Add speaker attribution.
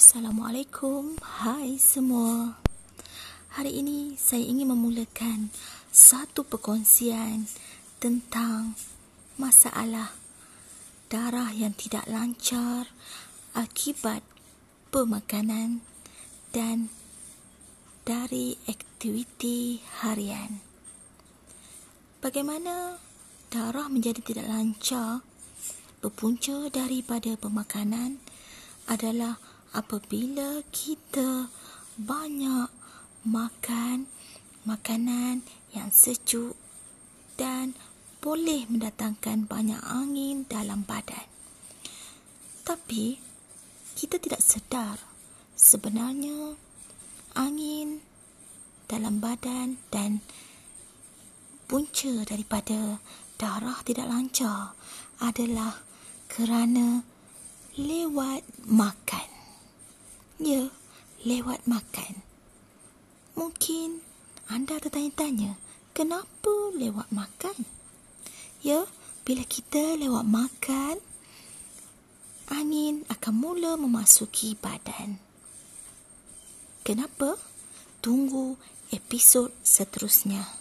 Speaker 1: Assalamualaikum, hai semua. Hari ini saya ingin memulakan satu perkongsian tentang masalah darah yang tidak lancar akibat pemakanan dan dari aktiviti harian. Bagaimana darah menjadi tidak lancar berpunca daripada pemakanan adalah apabila kita banyak makan makanan yang sejuk dan boleh mendatangkan banyak angin dalam badan. Tapi kita tidak sedar sebenarnya angin dalam badan dan punca daripada darah tidak lancar adalah kerana lewat makan. Lewat makan. Mungkin anda tertanya-tanya, kenapa lewat makan? Ya, bila kita lewat makan, angin akan mula memasuki badan. Kenapa? Tunggu episod seterusnya.